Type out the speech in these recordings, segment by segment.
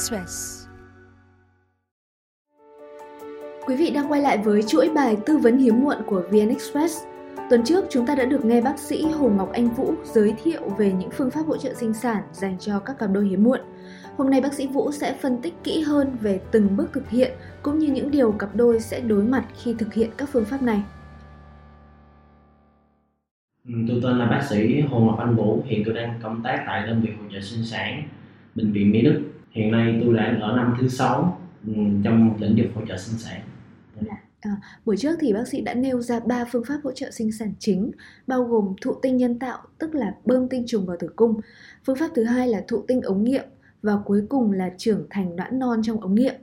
Express. Quý vị đang quay lại với chuỗi bài tư vấn hiếm muộn của VN Express. Tuần trước chúng ta đã được nghe bác sĩ Hồ Ngọc Anh Vũ giới thiệu về những phương pháp hỗ trợ sinh sản dành cho các cặp đôi hiếm muộn. Hôm nay bác sĩ Vũ sẽ phân tích kỹ hơn về từng bước thực hiện cũng như những điều cặp đôi sẽ đối mặt khi thực hiện các phương pháp này. Ừ, tôi tên là bác sĩ Hồ Ngọc Anh Vũ, hiện tôi đang công tác tại đơn vị hỗ trợ sinh sản Bệnh viện Mỹ Đức. Hiện nay tôi đang ở năm thứ sáu ừ, trong lĩnh vực hỗ trợ sinh sản. Dạ. À, buổi trước thì bác sĩ đã nêu ra ba phương pháp hỗ trợ sinh sản chính, bao gồm thụ tinh nhân tạo, tức là bơm tinh trùng vào tử cung. Phương pháp thứ hai là thụ tinh ống nghiệm và cuối cùng là trưởng thành noãn non trong ống nghiệm.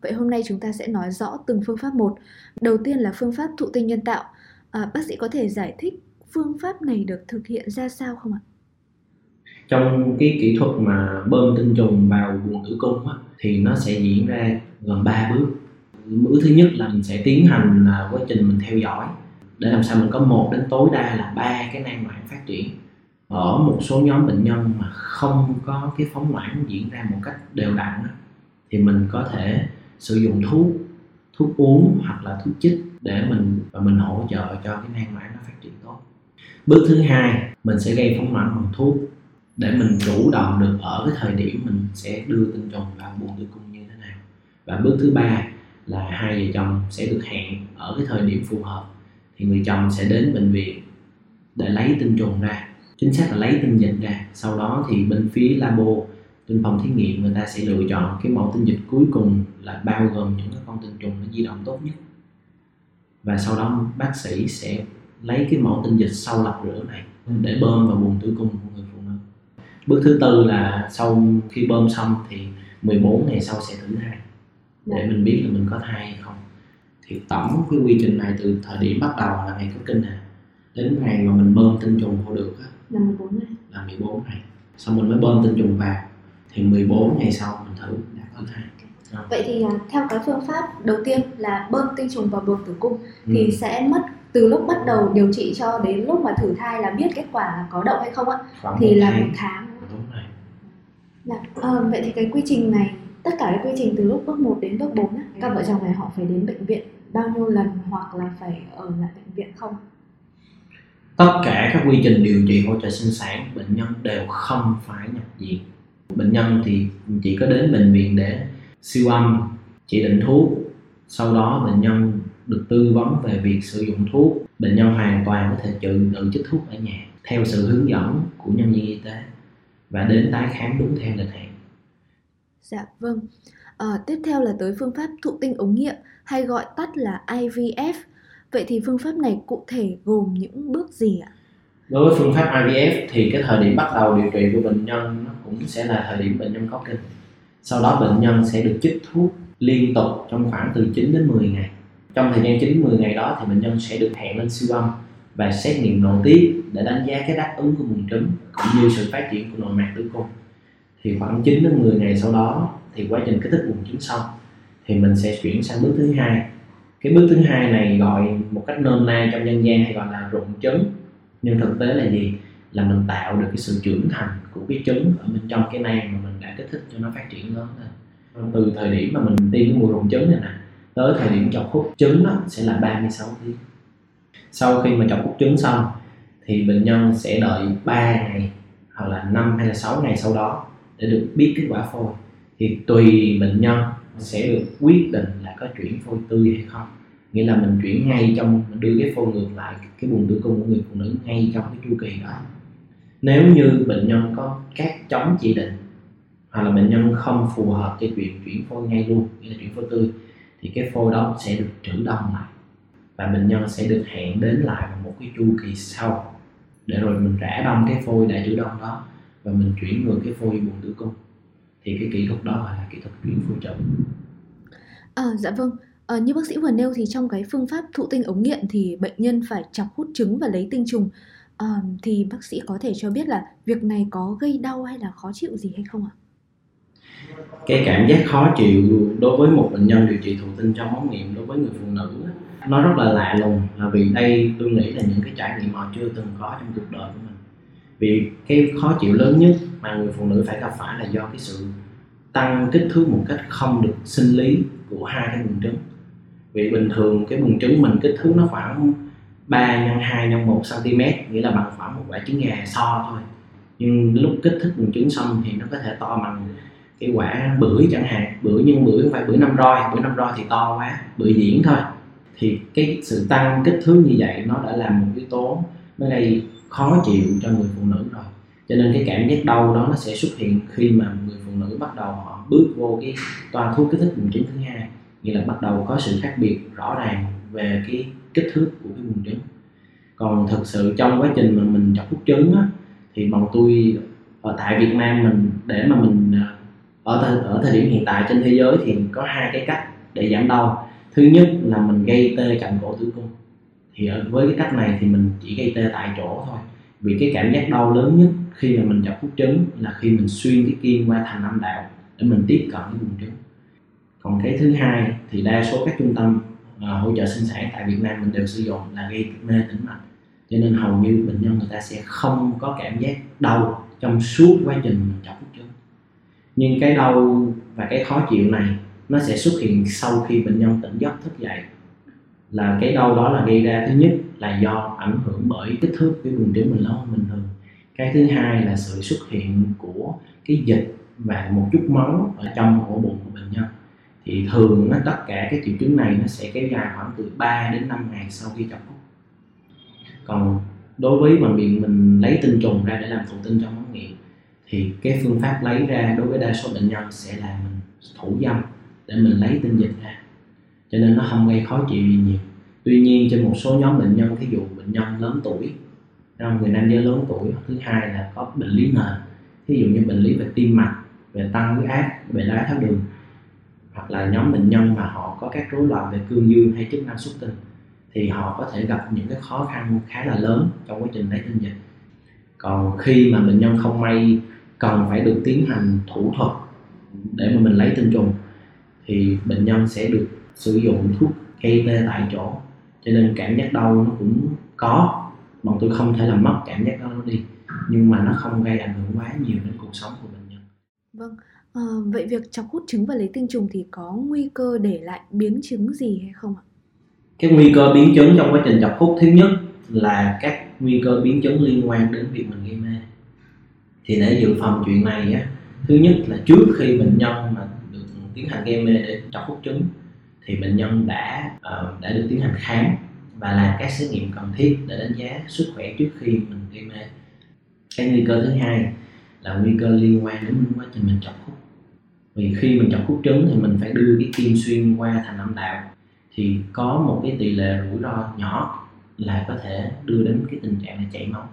Vậy hôm nay chúng ta sẽ nói rõ từng phương pháp một. Đầu tiên là phương pháp thụ tinh nhân tạo. À, bác sĩ có thể giải thích phương pháp này được thực hiện ra sao không ạ? Trong cái kỹ thuật mà bơm tinh trùng vào buồng tử cung á, thì nó sẽ diễn ra gồm 3 bước. Bước thứ nhất là mình sẽ tiến hành à, quá trình mình theo dõi để làm sao mình có một đến tối đa là ba cái nang loãng phát triển. Ở một số nhóm bệnh nhân mà không có cái phóng loãng diễn ra một cách đều đặn thì mình có thể sử dụng thuốc thuốc uống hoặc là thuốc chích để mình và mình hỗ trợ cho cái nang loãng nó phát triển tốt. Bước thứ hai mình sẽ gây phóng loãng bằng thuốc để mình chủ động được ở cái thời điểm mình sẽ đưa tinh trùng vào buồng tử cung như thế nào. Và bước thứ ba là hai vợ chồng sẽ được hẹn ở cái thời điểm phù hợp. Thì người chồng sẽ đến bệnh viện để lấy tinh trùng ra, chính xác là lấy tinh dịch ra. Sau đó thì bên phía labo trên phòng thí nghiệm người ta sẽ lựa chọn cái mẫu tinh dịch cuối cùng là bao gồm những cái con tinh trùng nó di động tốt nhất. Và sau đó bác sĩ sẽ lấy cái mẫu tinh dịch sau lọc rửa này để bơm vào buồng tử cung của người phụ nữ bước thứ tư là sau khi bơm xong thì 14 ngày sau sẽ thử thai để dạ. mình biết là mình có thai hay không thì tổng cái quy trình này từ thời điểm bắt đầu là ngày có kinh này đến ngày mà mình bơm tinh trùng vô được á là 14 ngày là 14 ngày xong mình mới bơm tinh trùng vào thì 14 ngày sau mình thử đã có thai đó. Vậy thì à, theo cái phương pháp đầu tiên là bơm tinh trùng vào buồng tử cung ừ. thì sẽ mất từ lúc bắt đầu điều trị cho đến lúc mà thử thai là biết kết quả là có đậu hay không ạ? Khoảng thì một là một tháng. Dạ. À, vậy thì cái quy trình này tất cả cái quy trình từ lúc bước 1 đến bước 4 á, các vợ chồng này họ phải đến bệnh viện bao nhiêu lần hoặc là phải ở lại bệnh viện không? tất cả các quy trình điều trị hỗ trợ sinh sản bệnh nhân đều không phải nhập viện bệnh nhân thì chỉ có đến bệnh viện để siêu âm chỉ định thuốc sau đó bệnh nhân được tư vấn về việc sử dụng thuốc bệnh nhân hoàn toàn có thể tự tự chích thuốc ở nhà theo sự hướng dẫn của nhân viên y tế và đến tái khám đúng theo lịch hẹn Dạ vâng. À, tiếp theo là tới phương pháp thụ tinh ống nghiệm hay gọi tắt là IVF. Vậy thì phương pháp này cụ thể gồm những bước gì ạ? đối với phương pháp IVF thì cái thời điểm bắt đầu điều trị của bệnh nhân nó cũng sẽ là thời điểm bệnh nhân có kinh sau đó bệnh nhân sẽ được chích thuốc liên tục trong khoảng từ 9 đến 10 ngày trong thời gian 9 10 ngày đó thì bệnh nhân sẽ được hẹn lên siêu âm và xét nghiệm nội tiết để đánh giá cái đáp ứng của buồng trứng cũng như sự phát triển của nội mạc tử cung. Thì khoảng 9 đến 10 ngày sau đó, thì quá trình kích thích buồng trứng xong, thì mình sẽ chuyển sang bước thứ hai. Cái bước thứ hai này gọi một cách nôm na trong dân gian hay gọi là rụng trứng. Nhưng thực tế là gì? Là mình tạo được cái sự trưởng thành của cái trứng ở bên trong cái nang mà mình đã kích thích cho nó phát triển lớn lên từ thời điểm mà mình tiêm cái mùi rụng trứng này nè, tới thời điểm chọc hút trứng đó sẽ là 36 tiếng sau khi mà chọc hút trứng xong, thì bệnh nhân sẽ đợi 3 ngày hoặc là 5 hay là 6 ngày sau đó để được biết kết quả phôi. Thì tùy bệnh nhân sẽ được quyết định là có chuyển phôi tươi hay không. Nghĩa là mình chuyển ngay trong, mình đưa cái phôi ngược lại, cái buồng tử cung của người phụ nữ ngay trong cái chu kỳ đó. Nếu như bệnh nhân có các chống chỉ định hoặc là bệnh nhân không phù hợp cho chuyện chuyển phôi ngay luôn, nghĩa là chuyển phôi tươi, thì cái phôi đó sẽ được trữ đông lại và bệnh nhân sẽ được hẹn đến lại vào một cái chu kỳ sau để rồi mình rã đông cái phôi đã trữ đông đó và mình chuyển ngược cái phôi buồng tử cung thì cái kỹ thuật đó gọi là kỹ thuật chuyển phôi trữ À, dạ vâng. À, như bác sĩ vừa nêu thì trong cái phương pháp thụ tinh ống nghiệm thì bệnh nhân phải chọc hút trứng và lấy tinh trùng. À, thì bác sĩ có thể cho biết là việc này có gây đau hay là khó chịu gì hay không ạ? cái cảm giác khó chịu đối với một bệnh nhân điều trị thụ tinh trong ống nghiệm đối với người phụ nữ nó rất là lạ lùng là vì đây tôi nghĩ là những cái trải nghiệm họ chưa từng có trong cuộc đời của mình. Vì cái khó chịu lớn nhất mà người phụ nữ phải gặp phải là do cái sự tăng kích thước một cách không được sinh lý của hai cái buồng trứng. Vì bình thường cái buồng trứng mình kích thước nó khoảng 3 x 2 x 1 cm nghĩa là bằng khoảng một quả trứng gà so thôi. Nhưng lúc kích thích buồng trứng xong thì nó có thể to bằng cái quả bưởi chẳng hạn. Bưởi nhưng bưởi không phải bưởi năm roi, bưởi năm roi thì to quá, bưởi diễn thôi thì cái sự tăng kích thước như vậy nó đã làm một yếu tố nó gây khó chịu cho người phụ nữ rồi. Cho nên cái cảm giác đau đó nó sẽ xuất hiện khi mà người phụ nữ bắt đầu họ bước vô cái toa thuốc kích thích buồng trứng thứ hai. Nghĩa là bắt đầu có sự khác biệt rõ ràng về cái kích thước của cái buồng trứng. Còn thực sự trong quá trình mà mình chọc hút trứng á, thì bọn tôi ở tại Việt Nam mình để mà mình ờ, ở thời, ở thời điểm hiện tại trên thế giới thì có hai cái cách để giảm đau thứ nhất là mình gây tê cạnh cổ tử cung. Thì ở với cái cách này thì mình chỉ gây tê tại chỗ thôi. Vì cái cảm giác đau lớn nhất khi mà mình chọc hút trứng là khi mình xuyên cái kim qua thành âm đạo để mình tiếp cận cái vùng trứng. Còn cái thứ hai thì đa số các trung tâm uh, hỗ trợ sinh sản tại Việt Nam mình đều sử dụng là gây mê tĩnh mạch. Cho nên hầu như bệnh nhân người ta sẽ không có cảm giác đau trong suốt quá trình mình chọc hút trứng. Nhưng cái đau và cái khó chịu này nó sẽ xuất hiện sau khi bệnh nhân tỉnh giấc thức dậy. Là cái đau đó là gây ra thứ nhất là do ảnh hưởng bởi kích thước cái buồng trứng mình lớn hơn bình thường. Cái thứ hai là sự xuất hiện của cái dịch và một chút máu ở trong ổ bụng của bệnh nhân. Thì thường nó tất cả các triệu chứng này nó sẽ kéo dài khoảng từ 3 đến 5 ngày sau khi chọc hút còn đối với bệnh viện mình lấy tinh trùng ra để làm thụ tinh trong ống nghiệm, thì cái phương pháp lấy ra đối với đa số bệnh nhân sẽ là mình thủ dâm để mình lấy tinh dịch ra. Cho nên nó không gây khó chịu gì nhiều. Tuy nhiên trên một số nhóm bệnh nhân, thí dụ bệnh nhân lớn tuổi trong người nam giới lớn tuổi, thứ hai là có bệnh lý nền, thí dụ như bệnh lý về tim mạch, về tăng huyết áp, về đái tháo đường, hoặc là nhóm bệnh nhân mà họ có các rối loạn về cương dương hay chức năng xuất tinh, thì họ có thể gặp những cái khó khăn khá là lớn trong quá trình lấy tinh dịch. Còn khi mà bệnh nhân không may, cần phải được tiến hành thủ thuật để mà mình lấy tinh trùng thì bệnh nhân sẽ được sử dụng thuốc gây tê tại chỗ. Cho nên cảm giác đau nó cũng có bọn tôi không thể làm mất cảm giác đó đi. Nhưng mà nó không gây ảnh hưởng quá nhiều đến cuộc sống của bệnh nhân. Vâng à, vậy việc chọc hút trứng và lấy tinh trùng thì có nguy cơ để lại biến chứng gì hay không ạ? Cái nguy cơ biến chứng trong quá trình chọc hút thứ nhất là các nguy cơ biến chứng liên quan đến việc mình gây mê. Thì để dự phòng chuyện này á thứ nhất là trước khi bệnh nhân mà tiến hành gây mê để chọc hút trứng thì bệnh nhân đã uh, đã được tiến hành khám và làm các xét nghiệm cần thiết để đánh giá sức khỏe trước khi mình gây mê cái nguy cơ thứ hai là nguy cơ liên quan đến quá trình mình chọc hút vì khi mình chọc hút trứng thì mình phải đưa cái kim xuyên qua thành âm đạo thì có một cái tỷ lệ rủi ro nhỏ là có thể đưa đến cái tình trạng là chảy máu.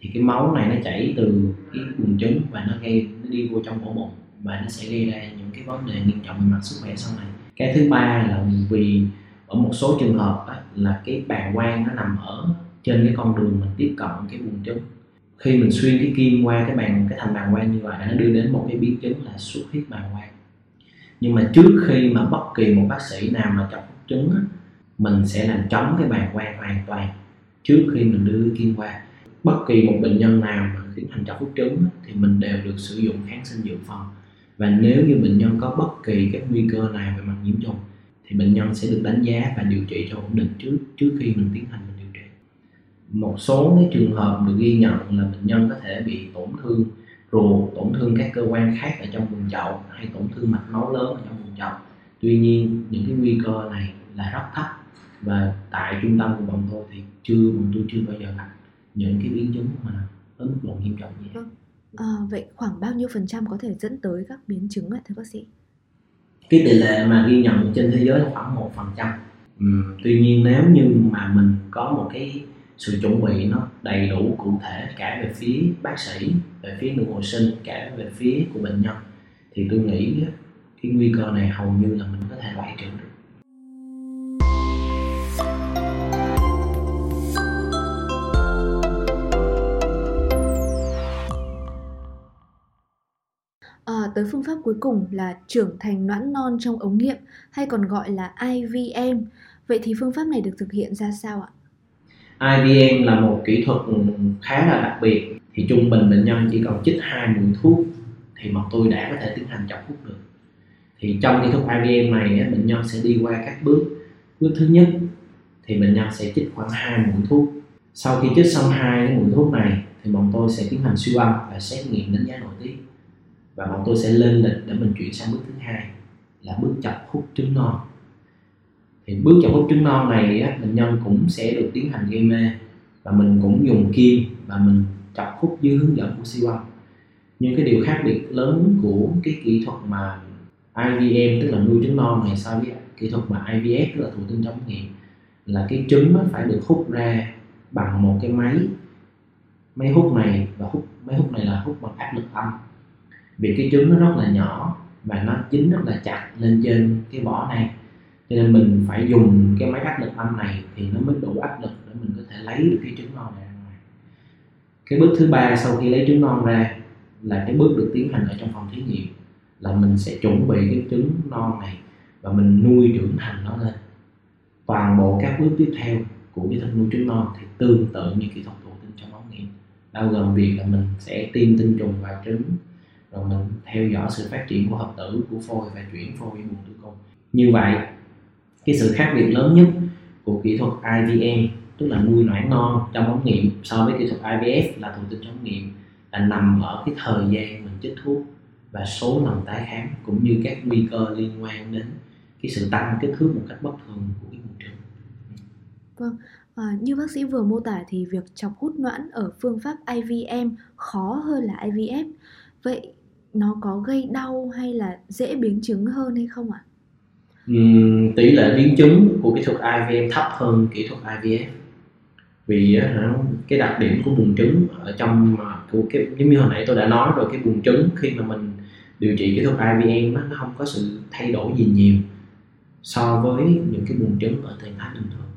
Thì cái máu này nó chảy từ cái buồng trứng và nó gây nó đi vô trong ổ bụng và nó sẽ gây ra những cái vấn đề nghiêm trọng về mặt sức khỏe sau này. Cái thứ ba là vì ở một số trường hợp á, là cái bàng quang nó nằm ở trên cái con đường mình tiếp cận cái buồng trứng khi mình xuyên cái kim qua cái bàn cái thành bàng quang như vậy nó đưa đến một cái biến chứng là xuất huyết bàng quang. Nhưng mà trước khi mà bất kỳ một bác sĩ nào mà chọc trứng á, mình sẽ làm trống cái bàng quang hoàn toàn trước khi mình đưa kim qua. Bất kỳ một bệnh nhân nào mà tiến hành chọc hút trứng thì mình đều được sử dụng kháng sinh dự phòng và nếu như bệnh nhân có bất kỳ các nguy cơ nào về mặt nhiễm trùng, thì bệnh nhân sẽ được đánh giá và điều trị cho ổn định trước trước khi mình tiến hành mình điều trị. Một số cái trường hợp được ghi nhận là bệnh nhân có thể bị tổn thương ruột, tổn thương các cơ quan khác ở trong vùng chậu, hay tổn thương mạch máu lớn ở trong vùng chậu. Tuy nhiên, những cái nguy cơ này là rất thấp và tại trung tâm của bọn tôi thì chưa, bọn tôi chưa bao giờ gặp những cái biến chứng mà ứng mức độ nghiêm trọng như vậy. Vâng. À, vậy khoảng bao nhiêu phần trăm có thể dẫn tới các biến chứng ạ thưa bác sĩ? Cái tỷ lệ mà ghi nhận trên thế giới là khoảng một phần trăm. Ừ, tuy nhiên nếu như mà mình có một cái sự chuẩn bị nó đầy đủ cụ thể cả về phía bác sĩ, về phía người hồi sinh, cả về phía của bệnh nhân thì tôi nghĩ cái nguy cơ này hầu như là mình có thể loại trừ được. Tới phương pháp cuối cùng là trưởng thành noãn non trong ống nghiệm, hay còn gọi là IVM. Vậy thì phương pháp này được thực hiện ra sao ạ? IVM là một kỹ thuật khá là đặc biệt. Thì trung bình bệnh nhân chỉ cần chích hai mũi thuốc thì bọn tôi đã có thể tiến hành chọc hút được. Thì trong kỹ thuật IVM này bệnh nhân sẽ đi qua các bước. Bước thứ nhất thì bệnh nhân sẽ chích khoảng hai mũi thuốc. Sau khi chích xong hai cái mũi thuốc này thì bọn tôi sẽ tiến hành siêu âm và xét nghiệm đánh giá nội tiết và bọn tôi sẽ lên lịch để mình chuyển sang bước thứ hai là bước chọc hút trứng non. Thì bước chọc hút trứng non này á, bệnh nhân cũng sẽ được tiến hành gây mê và mình cũng dùng kim và mình chọc hút dưới hướng dẫn của siêu âm nhưng cái điều khác biệt lớn của cái kỹ thuật mà IVM tức là nuôi trứng non này so với kỹ thuật mà IVF tức là thụ tinh trong nghiệm là cái trứng nó phải được hút ra bằng một cái máy máy hút này và hút máy hút này là hút bằng áp lực âm vì cái trứng nó rất là nhỏ và nó chín rất là chặt lên trên cái vỏ này. Cho nên mình phải dùng cái máy áp lực âm này thì nó mới đủ áp lực để mình có thể lấy được cái trứng non này ra ngoài. Cái bước thứ ba sau khi lấy trứng non ra là cái bước được tiến hành ở trong phòng thí nghiệm, là mình sẽ chuẩn bị cái trứng non này và mình nuôi trưởng thành nó lên. Toàn bộ các bước tiếp theo của cái thuật nuôi trứng non thì tương tự như kỹ thuật thụ tinh trong ống nghiệm. Bao gồm việc là mình sẽ tiêm tinh trùng vào trứng rồi mình theo dõi sự phát triển của hợp tử của phôi và chuyển phôi với buồng tử cung như vậy cái sự khác biệt lớn nhất của kỹ thuật IVM tức là nuôi noãn non trong ống nghiệm so với kỹ thuật IVF là thụ tinh trong ống nghiệm là nằm ở cái thời gian mình chích thuốc và số lần tái khám cũng như các nguy cơ liên quan đến cái sự tăng kích thước một cách bất thường của cái buồng trứng. Vâng, à, như bác sĩ vừa mô tả thì việc chọc hút noãn ở phương pháp IVM khó hơn là IVF. Vậy nó có gây đau hay là dễ biến chứng hơn hay không ạ? À? Uhm, tỷ lệ biến chứng của kỹ thuật IVF thấp hơn kỹ thuật IVF vì cái đặc điểm của buồng trứng ở trong à, của cái giống như hồi nãy tôi đã nói rồi cái buồng trứng khi mà mình điều trị kỹ thuật IVM nó không có sự thay đổi gì nhiều so với những cái buồng trứng ở trạng thái bình thường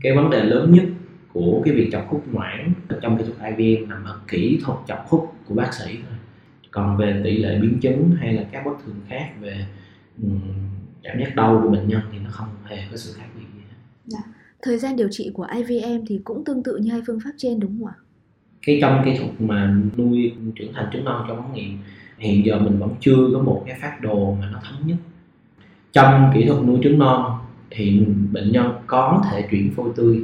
cái vấn đề lớn nhất của cái việc chọc hút ngoãn trong kỹ thuật IVM nằm ở kỹ thuật chọc hút của bác sĩ thôi còn về tỷ lệ biến chứng hay là các bất thường khác về um, cảm giác đau của bệnh nhân thì nó không hề có sự khác biệt gì hết. Dạ. Thời gian điều trị của IVM thì cũng tương tự như hai phương pháp trên đúng không ạ? Cái trong kỹ thuật mà nuôi trưởng thành trứng non trong ống nghiệm hiện giờ mình vẫn chưa có một cái phát đồ mà nó thống nhất. Trong kỹ thuật nuôi trứng non thì bệnh nhân có thể chuyển phôi tươi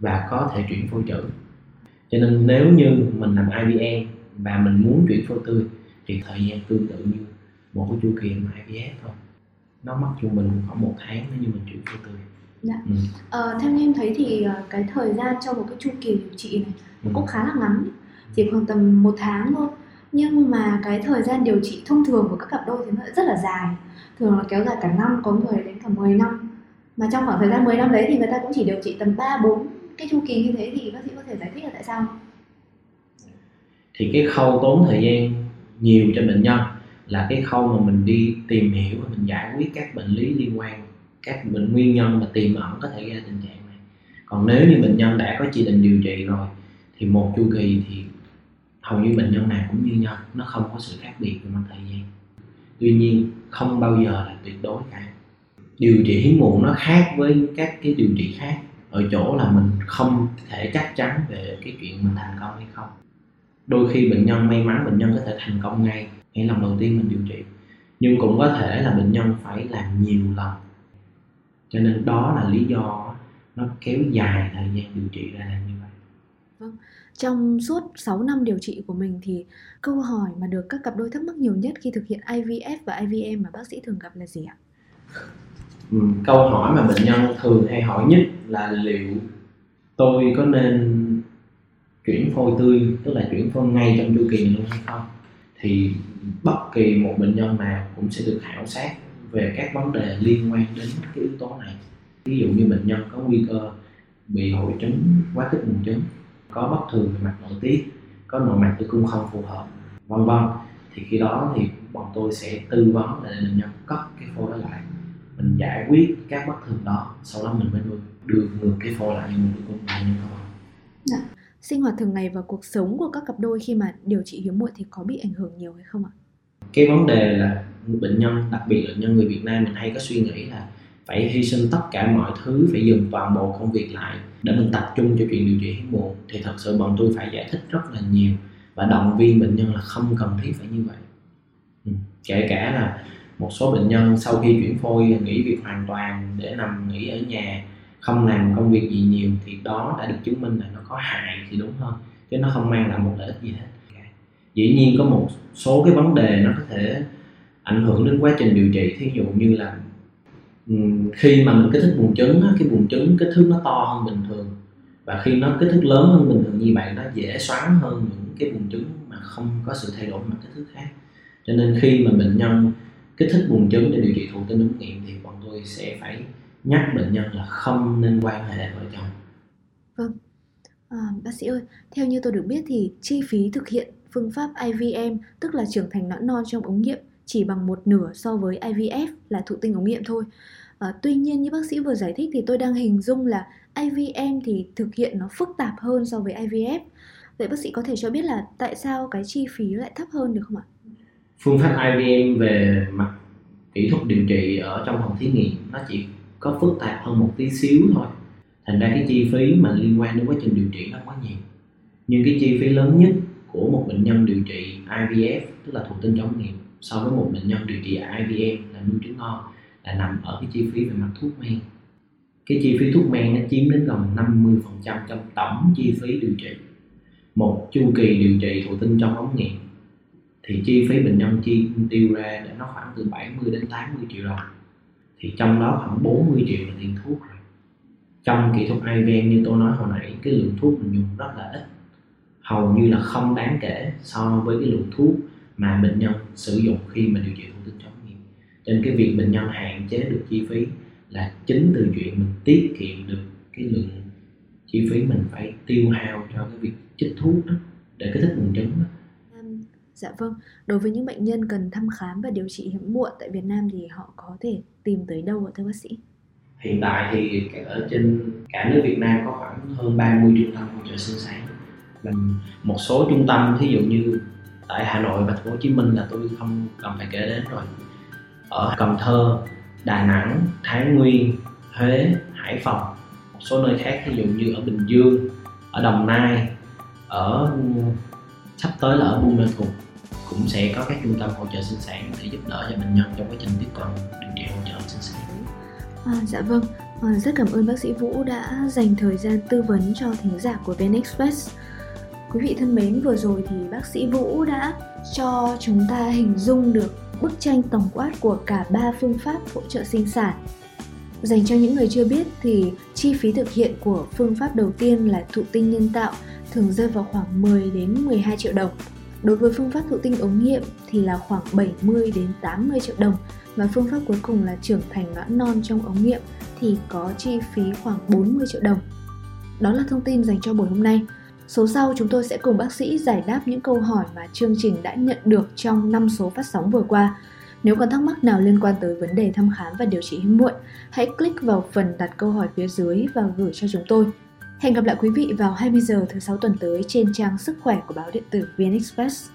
và có thể chuyển phôi trữ. Cho nên nếu như mình làm IVM và mình muốn chuyển phôi tươi thì thời gian tương tự như một cái chu kỳ mà IVF thôi nó mất trung bình khoảng một tháng nếu như mình chuyển phôi tươi Dạ. Ừ. Ờ, theo như em thấy thì ờ, cái thời gian cho một cái chu kỳ điều trị này ừ. cũng khá là ngắn chỉ khoảng tầm một tháng thôi nhưng mà cái thời gian điều trị thông thường của các cặp đôi thì nó rất là dài thường là kéo dài cả năm có người đến cả 10 năm mà trong khoảng thời gian 10 năm đấy thì người ta cũng chỉ điều trị tầm 3 4 cái chu kỳ như thế thì bác sĩ có thể giải thích là tại sao thì cái khâu tốn thời gian nhiều cho bệnh nhân là cái khâu mà mình đi tìm hiểu và mình giải quyết các bệnh lý liên quan, các bệnh nguyên nhân mà tiềm ẩn có thể gây tình trạng này. Còn nếu như bệnh nhân đã có chỉ định điều trị rồi, thì một chu kỳ thì hầu như bệnh nhân nào cũng như nhau, nó không có sự khác biệt về mặt thời gian. Tuy nhiên, không bao giờ là tuyệt đối cả. Điều trị hiếm muộn nó khác với các cái điều trị khác. Ở chỗ là mình không thể chắc chắn về cái chuyện mình thành công hay không đôi khi bệnh nhân may mắn bệnh nhân có thể thành công ngay. Ngay lần đầu tiên mình điều trị. Nhưng cũng có thể là bệnh nhân phải làm nhiều lần. Cho nên đó là lý do nó kéo dài thời gian điều trị ra là như vậy. Vâng. Trong suốt 6 năm điều trị của mình thì câu hỏi mà được các cặp đôi thắc mắc nhiều nhất khi thực hiện IVF và IVM mà bác sĩ thường gặp là gì ạ? Ừ, câu hỏi mà bệnh nhân thường hay hỏi nhất là liệu tôi có nên chuyển phôi tươi tức là chuyển phôi ngay trong chu kỳ luôn hay không thì bất kỳ một bệnh nhân nào cũng sẽ được khảo sát về các vấn đề liên quan đến cái yếu tố này. Ví dụ như bệnh nhân có nguy cơ bị hội chứng quá tích buồng trứng có bất thường về mặt nội tiết có nội mạch tử cung không phù hợp vân vân thì khi đó thì bọn tôi sẽ tư vấn để bệnh nhân cất cái phôi đó lại. Mình giải quyết các bất thường đó sau đó mình mới đưa, ngược cái phôi lại buồng tử cung lại như không sinh hoạt thường ngày và cuộc sống của các cặp đôi khi mà điều trị hiếm muộn thì có bị ảnh hưởng nhiều hay không ạ cái vấn đề là bệnh nhân, đặc biệt là nhân người Việt Nam, mình hay có suy nghĩ là phải hy sinh tất cả mọi thứ, phải dừng toàn bộ công việc lại để mình tập trung cho chuyện điều trị hiếm muộn thì thật sự bọn tôi phải giải thích rất là nhiều và động viên bệnh nhân là không cần thiết phải như vậy ừ. kể cả là một số bệnh nhân sau khi chuyển phôi nghỉ việc hoàn toàn để nằm nghỉ ở nhà không làm công việc gì nhiều thì đó đã được chứng minh là nó có hại thì đúng hơn, chứ nó không mang lại một lợi ích gì hết. Dĩ nhiên có một số cái vấn đề nó có thể ảnh hưởng đến quá trình điều trị, thí dụ như là khi mà mình kích thích buồng trứng cái buồng trứng kích thước nó to hơn bình thường, và khi nó kích thước lớn hơn bình thường như vậy, nó dễ xoắn hơn những cái buồng trứng mà không có sự thay đổi mặt kích thước khác. Cho nên khi mà bệnh nhân kích thích buồng trứng để điều trị thụ tinh ống nghiệm thì bọn tôi sẽ phải nhắc bệnh nhân là không nên quan hệ vợ chồng. Vâng. À, bác sĩ ơi theo như tôi được biết thì chi phí thực hiện phương pháp IVM tức là trưởng thành nõn non trong ống nghiệm chỉ bằng một nửa so với IVF là thụ tinh ống nghiệm thôi. À, tuy nhiên như bác sĩ vừa giải thích thì tôi đang hình dung là IVM thì thực hiện nó phức tạp hơn so với IVF vậy bác sĩ có thể cho biết là tại sao cái chi phí lại thấp hơn được không ạ? Phương pháp IVM về mặt kỹ thuật điều trị ở trong phòng thí nghiệm nó chỉ có phức tạp hơn một tí xíu thôi. Thành ra cái chi phí mà liên quan đến quá trình điều trị nó quá nhiều. Nhưng cái chi phí lớn nhất của một bệnh nhân điều trị IVF tức là thụ tinh trong nghiệm, so với một bệnh nhân điều trị IVM là nuôi trứng ngon, là nằm ở cái chi phí về mặt thuốc men. Cái chi phí thuốc men nó chiếm đến gần 50% trong tổng chi phí điều trị. Một chu kỳ điều trị thụ tinh trong ống nghiệm, thì chi phí bệnh nhân chi tiêu ra để nó khoảng từ 70 đến 80 triệu đồng thì trong đó khoảng 40 triệu là tiền thuốc rồi. Trong kỹ thuật IVN như tôi nói hồi nãy, cái lượng thuốc mình dùng rất là ít. Hầu như là không đáng kể so với cái lượng thuốc mà bệnh nhân sử dụng khi mà điều trị thụ tinh chống nghiệm trên nên cái việc bệnh nhân hạn chế được chi phí là chính từ chuyện mình tiết kiệm được cái lượng chi phí mình phải tiêu hao cho cái việc chích thuốc đó, để kích thích buồng trứng đó. Dạ vâng, đối với những bệnh nhân cần thăm khám và điều trị hiếm muộn tại Việt Nam thì họ có thể tìm tới đâu ạ thưa bác sĩ? Hiện tại thì ở trên cả nước Việt Nam có khoảng hơn 30 trung tâm hỗ trợ sinh sản. Và một số trung tâm thí dụ như tại Hà Nội và Thành phố Hồ Chí Minh là tôi không cần phải kể đến rồi. Ở Cần Thơ, Đà Nẵng, Thái Nguyên, Huế, Hải Phòng một số nơi khác thí dụ như ở Bình Dương, ở Đồng Nai, ở sắp tới là ở Buôn Ma Thuột cũng sẽ có các trung tâm hỗ trợ sinh sản để giúp đỡ cho bệnh nhân trong quá trình tiếp cận điều trị hỗ trợ sinh sản. À, dạ vâng, à, rất cảm ơn bác sĩ Vũ đã dành thời gian tư vấn cho thính giả của VN Express. Quý vị thân mến, vừa rồi thì bác sĩ Vũ đã cho chúng ta hình dung được bức tranh tổng quát của cả ba phương pháp hỗ trợ sinh sản. Dành cho những người chưa biết thì chi phí thực hiện của phương pháp đầu tiên là thụ tinh nhân tạo thường rơi vào khoảng 10 đến 12 triệu đồng Đối với phương pháp thụ tinh ống nghiệm thì là khoảng 70 đến 80 triệu đồng và phương pháp cuối cùng là trưởng thành nõn non trong ống nghiệm thì có chi phí khoảng 40 triệu đồng. Đó là thông tin dành cho buổi hôm nay. Số sau chúng tôi sẽ cùng bác sĩ giải đáp những câu hỏi mà chương trình đã nhận được trong 5 số phát sóng vừa qua. Nếu còn thắc mắc nào liên quan tới vấn đề thăm khám và điều trị hiếm muộn, hãy click vào phần đặt câu hỏi phía dưới và gửi cho chúng tôi. Hẹn gặp lại quý vị vào 20 giờ thứ sáu tuần tới trên trang sức khỏe của báo điện tử VN Express.